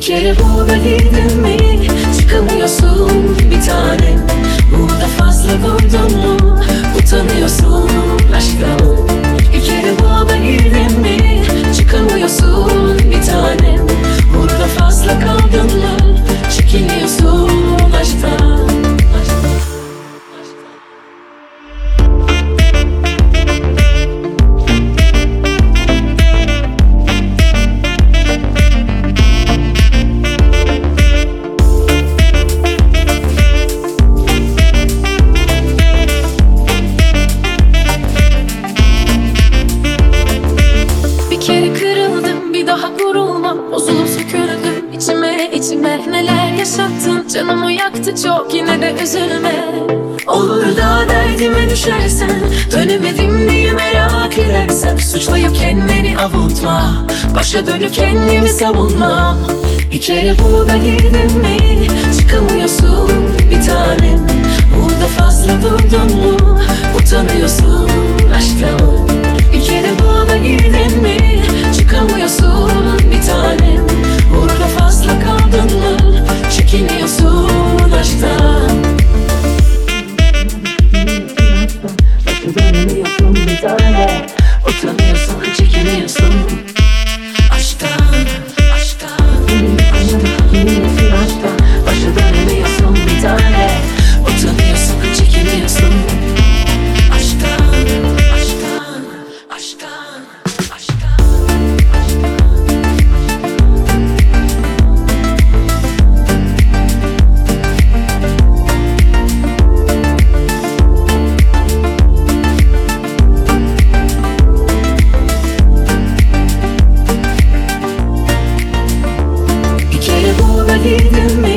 Kere bu dedim mi? Çıkamıyorsun bir tanem Burada fazla kordonlu içime Neler yaşattın? Canımı yaktı çok yine de üzülme. Olur da derdime düşersen Dönemedim diye merak edersen Suçlayıp kendini avutma. Başa dönüp kendimi savunma. Bir kere burada girdin mi Çıkamıyorsun bir tanem. Burada fazla durdun mu Utanıyorsun aşkım me from the dark. hidden